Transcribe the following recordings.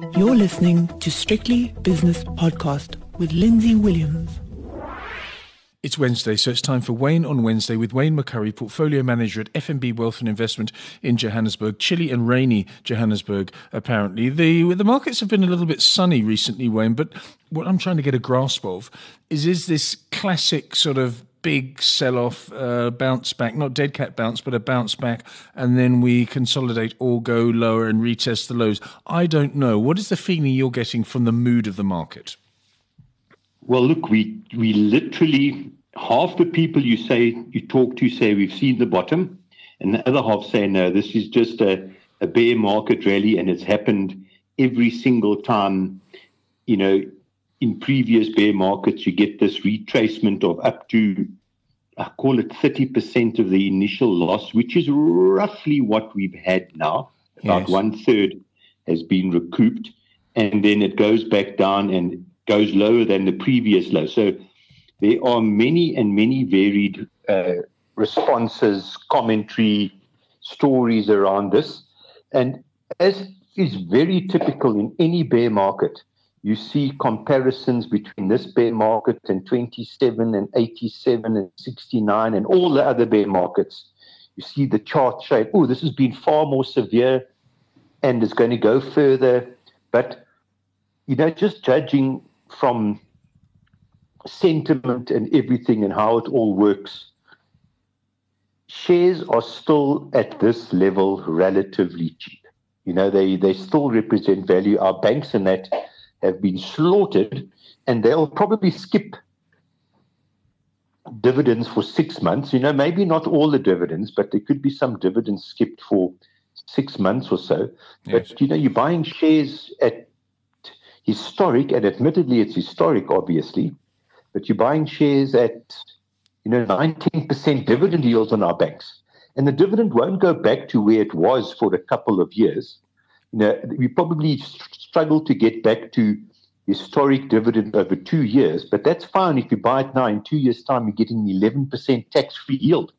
You're listening to Strictly Business Podcast with Lindsay Williams. It's Wednesday, so it's time for Wayne on Wednesday with Wayne McCurry, Portfolio Manager at FNB Wealth and Investment in Johannesburg. Chilly and rainy Johannesburg, apparently. The, the markets have been a little bit sunny recently, Wayne, but what I'm trying to get a grasp of is is this classic sort of big sell off, uh, bounce back, not dead cat bounce, but a bounce back, and then we consolidate or go lower and retest the lows. I don't know. What is the feeling you're getting from the mood of the market? Well, look, we we literally half the people you say you talk to say we've seen the bottom, and the other half say no, this is just a, a bear market rally, and it's happened every single time. You know, in previous bear markets, you get this retracement of up to I call it 30% of the initial loss, which is roughly what we've had now. About yes. one third has been recouped, and then it goes back down and goes lower than the previous low. So there are many and many varied uh, responses, commentary, stories around this. And as is very typical in any bear market, you see comparisons between this bear market and 27 and 87 and 69 and all the other bear markets. You see the chart showing, oh, this has been far more severe and is going to go further. But, you know, just judging from sentiment and everything and how it all works, shares are still at this level relatively cheap. You know, they, they still represent value. Our banks and that have been slaughtered, and they'll probably skip dividends for six months. You know, maybe not all the dividends, but there could be some dividends skipped for six months or so. Yes. But, you know, you're buying shares at historic, and admittedly it's historic, obviously, but you're buying shares at you know 19% dividend yields on our banks. And the dividend won't go back to where it was for a couple of years. You know, we probably struggle to get back to historic dividend over two years, but that's fine if you buy it now. In two years' time, you're getting 11% tax-free yield.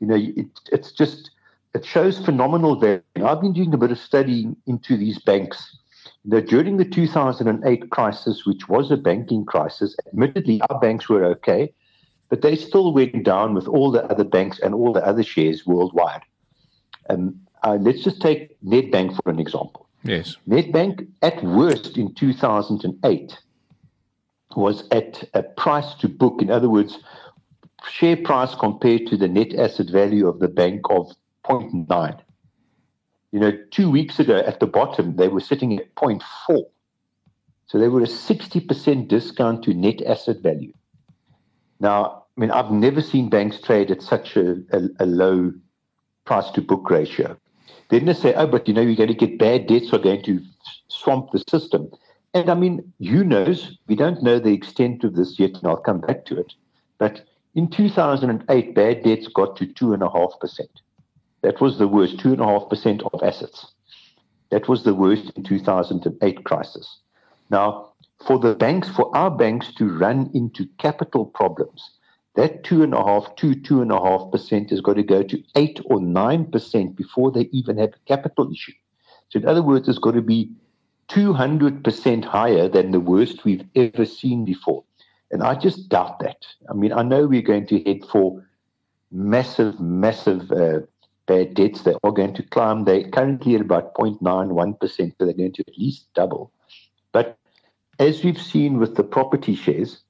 You know, it, it's just it shows phenomenal value. I've been doing a bit of study into these banks that during the 2008 crisis, which was a banking crisis, admittedly, our banks were okay, but they still went down with all the other banks and all the other shares worldwide. Um, uh, let's just take Nedbank for an example. Yes. Nedbank, at worst in 2008, was at a price to book. In other words, share price compared to the net asset value of the bank of 0.9. You know, two weeks ago at the bottom, they were sitting at 0.4. So they were a 60% discount to net asset value. Now, I mean, I've never seen banks trade at such a, a, a low price to book ratio. Then they say, oh, but you know, you're going to get bad debts are going to swamp the system. And I mean, who knows? We don't know the extent of this yet, and I'll come back to it. But in 2008, bad debts got to 2.5%. That was the worst, 2.5% of assets. That was the worst in 2008 crisis. Now, for the banks, for our banks to run into capital problems, that two and a half to two and a half percent has got to go to eight or nine percent before they even have a capital issue. So, in other words, it's got to be 200% higher than the worst we've ever seen before. And I just doubt that. I mean, I know we're going to head for massive, massive uh, bad debts. They are going to climb. They're currently at about 0.91%, but they're going to at least double. But as we've seen with the property shares,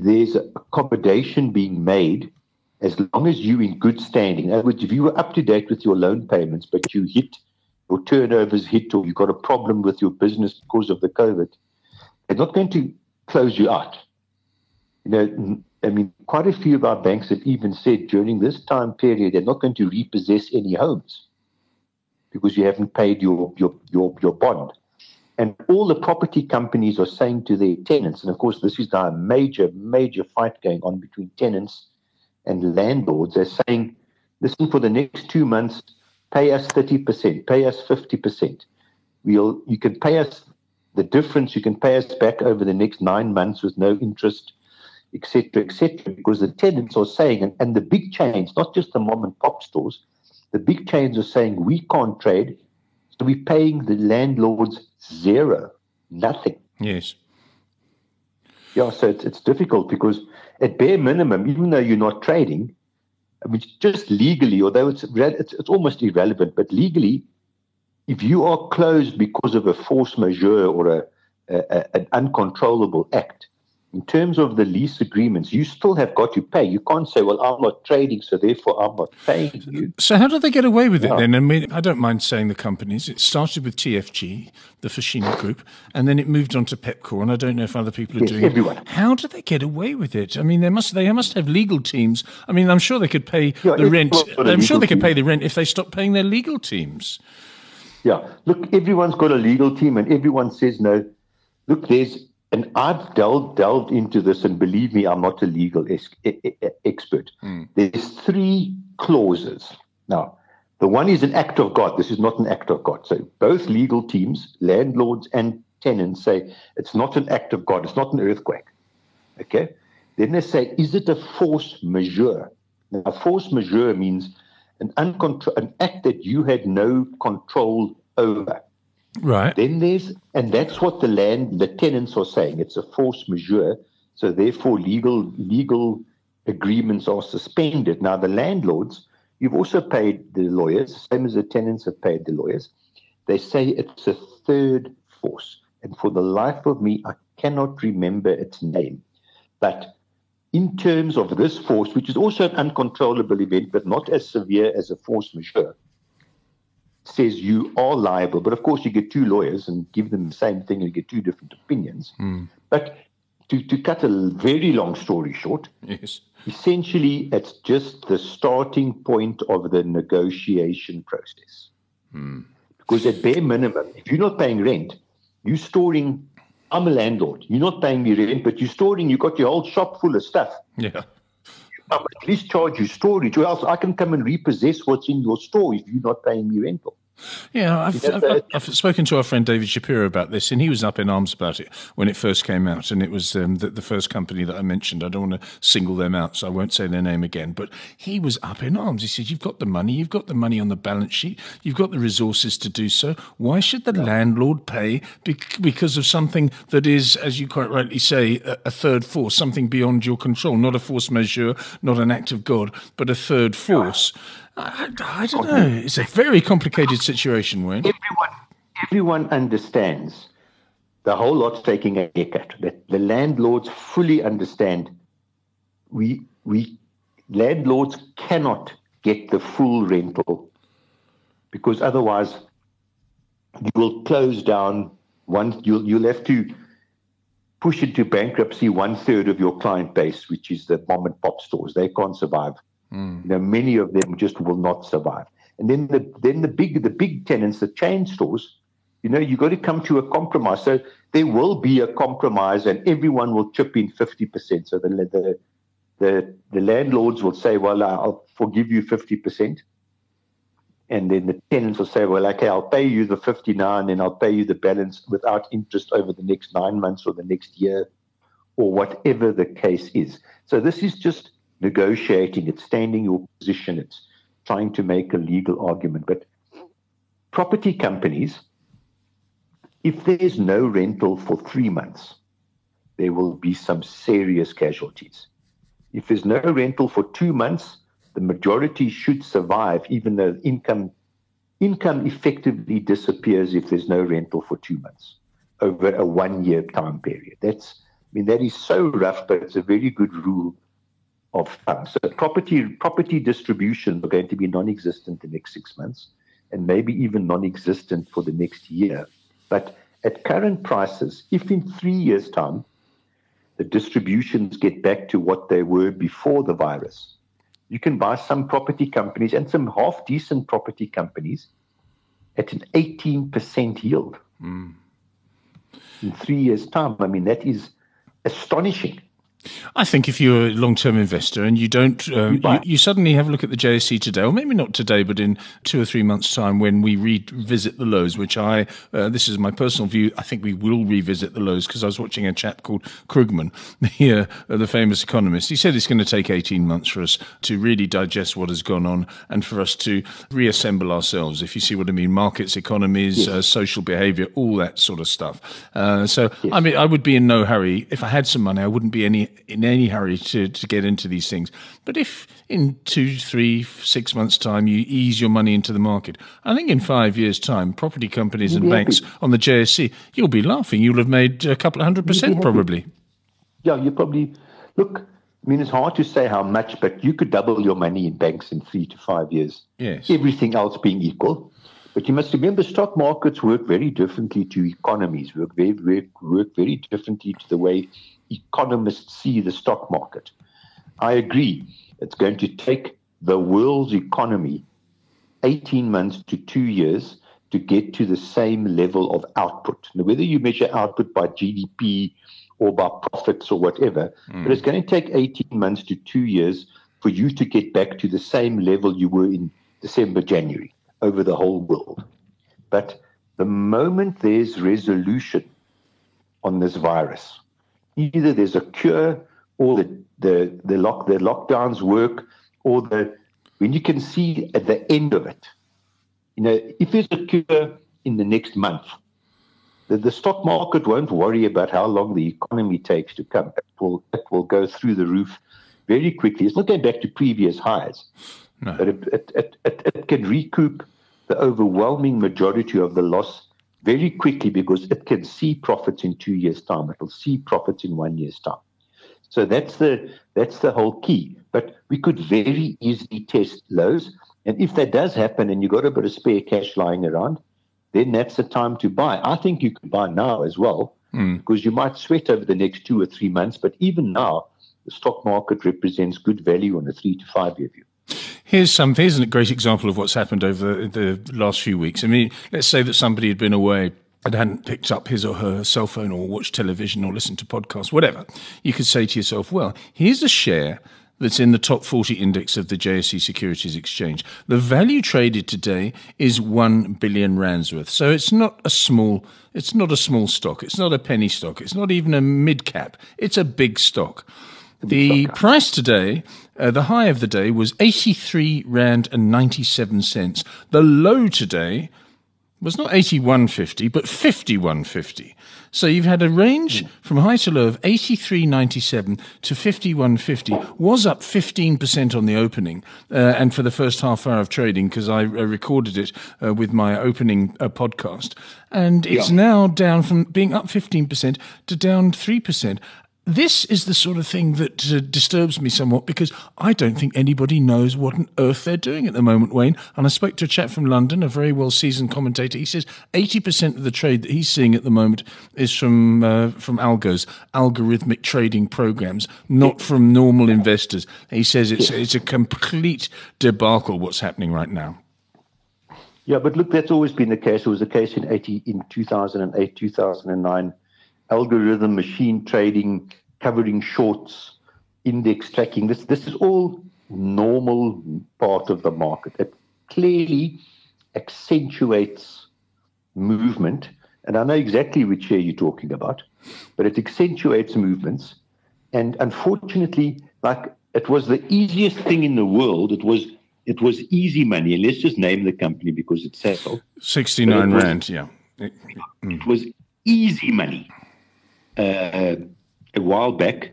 there's accommodation being made as long as you're in good standing. In other words, if you were up to date with your loan payments, but you hit your turnovers hit or you've got a problem with your business because of the COVID, they're not going to close you out. You know, I mean, quite a few of our banks have even said during this time period they're not going to repossess any homes because you haven't paid your, your, your, your bond. And all the property companies are saying to their tenants, and of course, this is now a major, major fight going on between tenants and landlords. They're saying, listen, for the next two months, pay us 30%, pay us 50%. We'll, you can pay us the difference, you can pay us back over the next nine months with no interest etc., etc., because the tenants are saying, and, and the big chains, not just the mom and pop stores, the big chains are saying we can't trade, we're paying the landlords zero, nothing. Yes. Yeah, so it's, it's difficult because at bare minimum, even though you're not trading, I mean, just legally, although it's, it's, it's almost irrelevant, but legally, if you are closed because of a force majeure or a, a, an uncontrollable act, in terms of the lease agreements, you still have got to pay. You can't say, well, I'm not trading, so therefore I'm not paying you. So, how do they get away with it then? I mean, I don't mind saying the companies. It started with TFG, the Foschini Group, and then it moved on to Pepkor, and I don't know if other people are yes, doing everyone. it. How do they get away with it? I mean, they must they must have legal teams. I mean, I'm sure they could pay yeah, the rent. I'm sure they could team. pay the rent if they stopped paying their legal teams. Yeah. Look, everyone's got a legal team, and everyone says no. Look, there's and I've delved, delved into this, and believe me, I'm not a legal ex- expert. Mm. There's three clauses. Now, the one is an act of God. This is not an act of God. So both legal teams, landlords and tenants, say it's not an act of God. It's not an earthquake. Okay. Then they say, is it a force majeure? Now, force majeure means an, uncontro- an act that you had no control over. Right. Then there's, and that's what the land, the tenants are saying. It's a force majeure. So therefore, legal legal agreements are suspended. Now, the landlords, you've also paid the lawyers, same as the tenants have paid the lawyers. They say it's a third force, and for the life of me, I cannot remember its name. But in terms of this force, which is also an uncontrollable event, but not as severe as a force majeure says you are liable. But of course, you get two lawyers and give them the same thing and you get two different opinions. Mm. But to, to cut a very long story short, yes. essentially, it's just the starting point of the negotiation process. Mm. Because at bare minimum, if you're not paying rent, you're storing. I'm a landlord. You're not paying me rent, but you're storing. You've got your whole shop full of stuff. Yeah. At least charge you storage, or else I can come and repossess what's in your store if you're not paying me rental. Yeah, I've, I've, I've, spoken to our friend David Shapiro about this, and he was up in arms about it when it first came out. And it was um, the, the, first company that I mentioned. I don't want to single them out, so I won't say their name again. But he was up in arms. He said, You've got the money, you've got the money on the balance sheet, you've got the resources to do so. Why should the yeah. landlord pay because of something that is, as you quite rightly say, a, a, third force, something beyond your control, not a force majeure, not an act of God, but a third force? Yeah. I, I don't oh, know. It's a very complicated situation, Wayne. Everyone, everyone understands the whole lot's taking a haircut. That the landlords fully understand. We we landlords cannot get the full rental because otherwise you will close down one. You'll you'll have to push into bankruptcy one third of your client base, which is the mom and pop stores. They can't survive. Mm. You know, many of them just will not survive. And then the then the big the big tenants, the chain stores, you know, you've got to come to a compromise. So there will be a compromise, and everyone will chip in fifty percent. So the the the the landlords will say, "Well, I'll forgive you fifty percent," and then the tenants will say, "Well, okay, I'll pay you the fifty nine, and I'll pay you the balance without interest over the next nine months or the next year, or whatever the case is." So this is just negotiating, it's standing your position, it's trying to make a legal argument. But property companies, if there's no rental for three months, there will be some serious casualties. If there's no rental for two months, the majority should survive, even though income income effectively disappears if there's no rental for two months over a one year time period. That's I mean that is so rough, but it's a very good rule of funds. So property property distributions are going to be non-existent the next six months, and maybe even non-existent for the next year. But at current prices, if in three years' time the distributions get back to what they were before the virus, you can buy some property companies and some half decent property companies at an 18% yield mm. in three years' time. I mean, that is astonishing. I think if you're a long-term investor and you don't, um, You you, you suddenly have a look at the JSE today, or maybe not today, but in two or three months' time when we revisit the lows, which I, uh, this is my personal view, I think we will revisit the lows because I was watching a chap called Krugman, the, uh, the famous economist. He said it's going to take 18 months for us to really digest what has gone on and for us to reassemble ourselves, if you see what I mean, markets, economies, uh, social behavior, all that sort of stuff. Uh, so, I mean, I would be in no hurry. If I had some money, I wouldn't be any in any hurry to, to get into these things. But if in two, three, six months' time you ease your money into the market, I think in five years' time, property companies and banks happy. on the JSE, you'll be laughing. You'll have made a couple of hundred percent probably. Yeah, you probably look. I mean, it's hard to say how much, but you could double your money in banks in three to five years. Yes. Everything else being equal. But you must remember, stock markets work very differently to economies. Work very, work, work very differently to the way economists see the stock market. I agree. It's going to take the world's economy 18 months to two years to get to the same level of output. Now, whether you measure output by GDP or by profits or whatever, but it's mm. going to take 18 months to two years for you to get back to the same level you were in December, January over the whole world. But the moment there's resolution on this virus, either there's a cure or the, the, the, lock, the lockdowns work or the when you can see at the end of it, you know, if there's a cure in the next month, the, the stock market won't worry about how long the economy takes to come. It will, it will go through the roof very quickly. It's not going back to previous highs, No. but it, it, it, it, it can recoup the overwhelming majority of the loss very quickly because it can see profits in two years' time. It will see profits in one year's time. So that's the that's the whole key. But we could very easily test lows, and if that does happen, and you've got a bit of spare cash lying around, then that's the time to buy. I think you could buy now as well, hmm. because you might sweat over the next two or three months. But even now, the stock market represents good value on a three to five year view. Here's some. Here's a great example of what's happened over the last few weeks. I mean, let's say that somebody had been away and hadn't picked up his or her cell phone or watched television or listened to podcasts, whatever. You could say to yourself, "Well, here's a share." That's in the top 40 index of the JSE Securities Exchange. The value traded today is 1 billion rands worth. So it's not a small, it's not a small stock. It's not a penny stock. It's not even a mid cap. It's a big stock. The price today, uh, the high of the day was 83 rand and 97 cents. The low today was not 81.50 but 51.50. So you've had a range from high to low of 83.97 to 51.50 was up 15% on the opening uh, and for the first half hour of trading because I uh, recorded it uh, with my opening uh, podcast and it's Yeah. now down from being up 15% to down 3% this is the sort of thing that uh, disturbs me somewhat because I don't think anybody knows what on earth they're doing at the moment, Wayne. And I spoke to a chap from London, a very well seasoned commentator. He says 80% of the trade that he's seeing at the moment is from, uh, from algos, algorithmic trading programs, not from normal investors. He says it's, it's a complete debacle what's happening right now. Yeah, but look, that's always been the case. It was the case in 80, in 2008, 2009. Algorithm, machine trading, covering shorts, index tracking. This this is all normal part of the market. It clearly accentuates movement. And I know exactly which share you're talking about, but it accentuates movements. And unfortunately, like it was the easiest thing in the world. It was it was easy money. And let's just name the company because it's Sasol. 69 was- Rand, yeah. It was easy money uh, a while back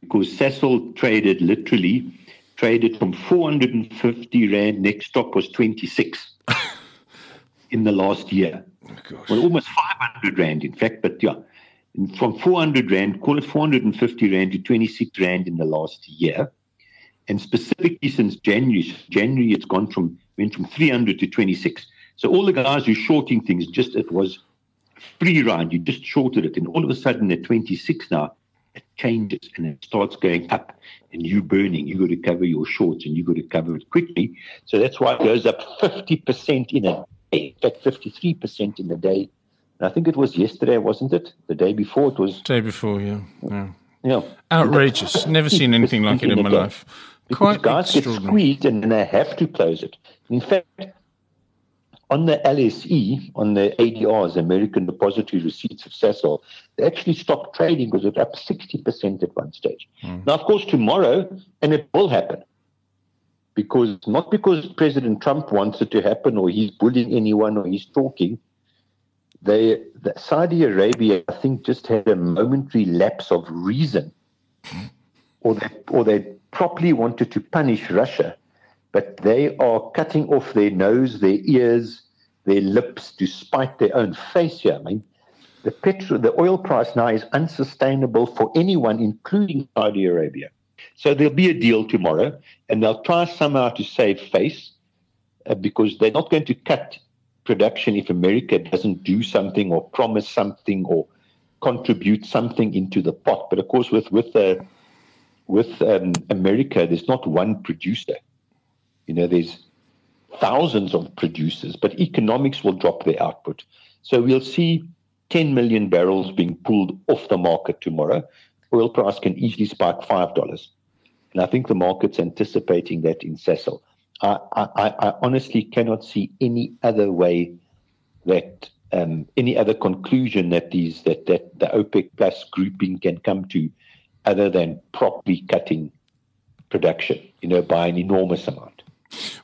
because Sasol traded literally traded from 450 rand. Next stop was 26 in the last year. Gosh. Well, almost 500 rand, in fact. But yeah, and from 400 rand, call it 450 rand to 26 rand in the last year. And specifically since January, January it's gone from went from 300 to 26. So all the guys who shorting things, just it was free ride. You just shorted it, and all of a sudden at 26 now, it changes and it starts going up, and you burning. You got to cover your shorts, and you got to cover it quickly. So that's why it goes up 50% in a day. In fact, 53% in the day. And I think it was yesterday, wasn't it? The day before it was. Day before, yeah. yeah. Yeah. Outrageous. Never seen anything like it in my life. Quite guys get squeezed and they have to close it. In fact, on the LSE, on the ADRs, American Depository Receipts of Sasol, they actually stopped trading because it was up 60% at one stage. Mm. Now, of course, tomorrow, and it will happen, because not because President Trump wants it to happen or he's bullying anyone or he's talking. They, the Saudi Arabia, I think, just had a momentary lapse of reason, or they, or they properly wanted to punish Russia but they are cutting off their nose, their ears, their lips to spite their own face here. I mean, the petrol, the oil price now is unsustainable for anyone, including Saudi Arabia. So there'll be a deal tomorrow, and they'll try somehow to save face uh, because they're not going to cut production if America doesn't do something or promise something or contribute something into the pot. But of course, with with uh, with um, America, there's not one producer. You know, there's thousands of producers, but economics will drop their output. So we'll see 10 million barrels being pulled off the market tomorrow. Oil price can easily spike $5. And I think the market's anticipating that in Sasol. I, I, I honestly cannot see any other way that um, any other conclusion that these that, that the OPEC plus grouping can come to other than properly cutting production, you know, by an enormous amount.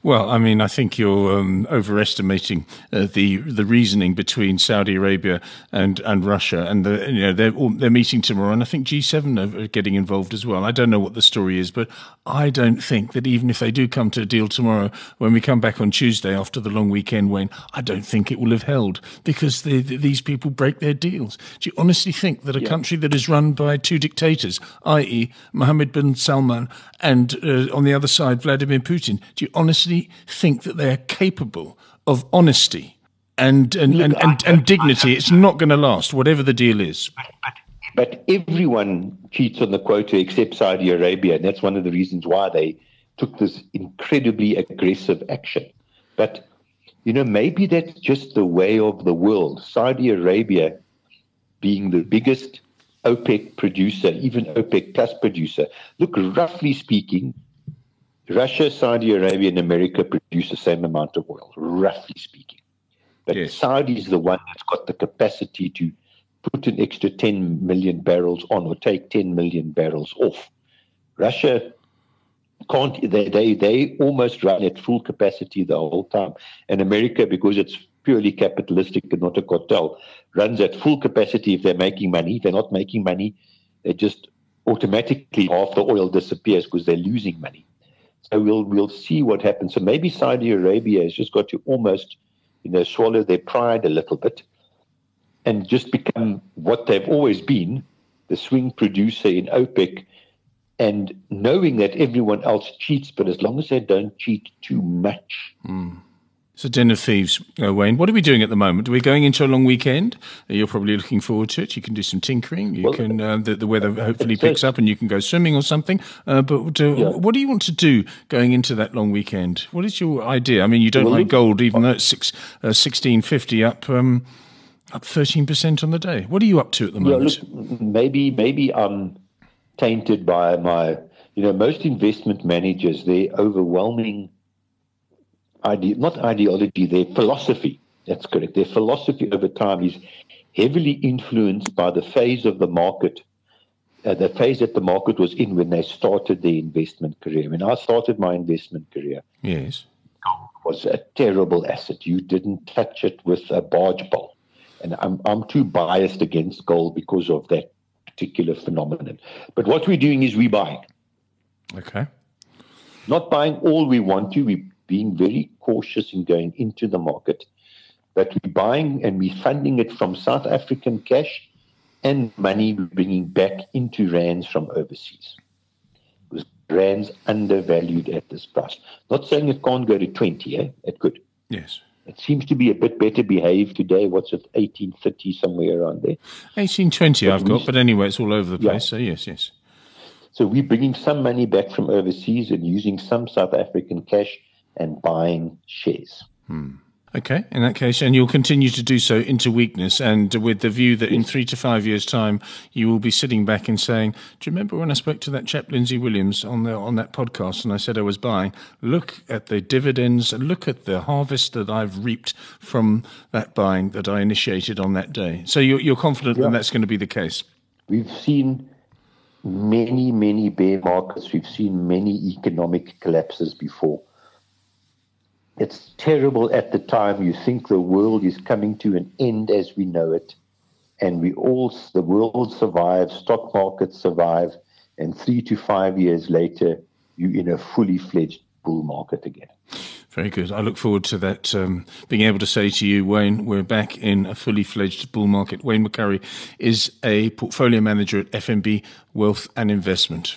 Well, I mean, I think you're um, overestimating uh, the the reasoning between Saudi Arabia and, and Russia, and the, you know they're they're meeting tomorrow, and I think G7 are getting involved as well. I don't know what the story is, but I don't think that even if they do come to a deal tomorrow, when we come back on Tuesday after the long weekend, Wayne, I don't think it will have held because the, the, these people break their deals. Do you honestly think that a yeah. country that is run by two dictators, i.e., Mohammed bin Salman and uh, on the other side Vladimir Putin, do you honestly think that they are capable of honesty and and, Look, and, and, and, dignity? It's not going to last, whatever the deal is. But everyone cheats on the quota except Saudi Arabia, and that's one of the reasons why they took this incredibly aggressive action. But you know, maybe that's just the way of the world. Saudi Arabia being the biggest OPEC producer, even OPEC plus producer. Look, roughly speaking, Russia, Saudi Arabia, and America produce the same amount of oil, roughly speaking. But yes. Saudi is the one that's got the capacity to put an extra 10 million barrels on or take 10 million barrels off. Russia can't, they, they, they almost run at full capacity the whole time. And America, because it's purely capitalistic and not a cartel, runs at full capacity if they're making money. If they're not making money, they just automatically half the oil disappears because they're losing money. So we'll we'll see what happens. So maybe Saudi Arabia has just got to almost, you know, swallow their pride a little bit and just become what they've always been, the swing producer in OPEC, and knowing that everyone else cheats, but as long as they don't cheat too much. Mm. So, Den of Thieves, uh, Wayne, what are we doing at the moment? Are we going into a long weekend? You're probably looking forward to it. You can do some tinkering. You well, can uh, the, the, weather hopefully picks up, and you can go swimming or something. Uh, but uh, yeah. what do you want to do going into that long weekend? What is your idea? I mean, you don't well, like gold, even though it's six, uh, sixteen fifty up. Um, up thirteen percent on the day. What are you up to at the moment? Yeah, look, maybe maybe I'm tainted by my. You know, most investment managers, their overwhelming ide- not ideology, their philosophy. That's correct. Their philosophy over time is heavily influenced by the phase of the market, uh, the phase that the market was in when they started their investment career. When I started my investment career, yes, gold was a terrible asset. You didn't touch it with a barge pole, and I'm I'm too biased against gold because of that particular phenomenon. But what we're doing is we're buying. Okay. Not buying all we want to. We being very cautious in going into the market, but we're buying and we're funding it from South African cash and money we're bringing back into rands from overseas. Because rands undervalued at this price. Not saying it can't go to 20, eh? It could. Yes. It seems to be a bit better behaved today. What's it, 1830, somewhere around there? 1820 I've got, but anyway, it's all over the place. Yeah. So, yes, yes. So we're bringing some money back from overseas and using some South African cash and buying shares. Hmm. Okay, in that case, and you'll continue to do so into weakness, and with the view that in three to five years' time, you will be sitting back and saying, "Do you remember when I spoke to that chap Lindsay Williams on the on that podcast, and I said I was buying? Look at the dividends, look at the harvest that I've reaped from that buying that I initiated on that day." So you're, you're confident yeah. that that's going to be the case. We've seen many, many bear markets. We've seen many economic collapses before it's terrible at the time. You think the world is coming to an end as we know it, and we all the world survives, stock markets survive, and three to five years later, you're in a fully fledged bull market again. Very good. I look forward to that. Um, being able to say to you, Wayne, we're back in a fully fledged bull market. Wayne McCurry is a portfolio manager at FNB Wealth and Investment.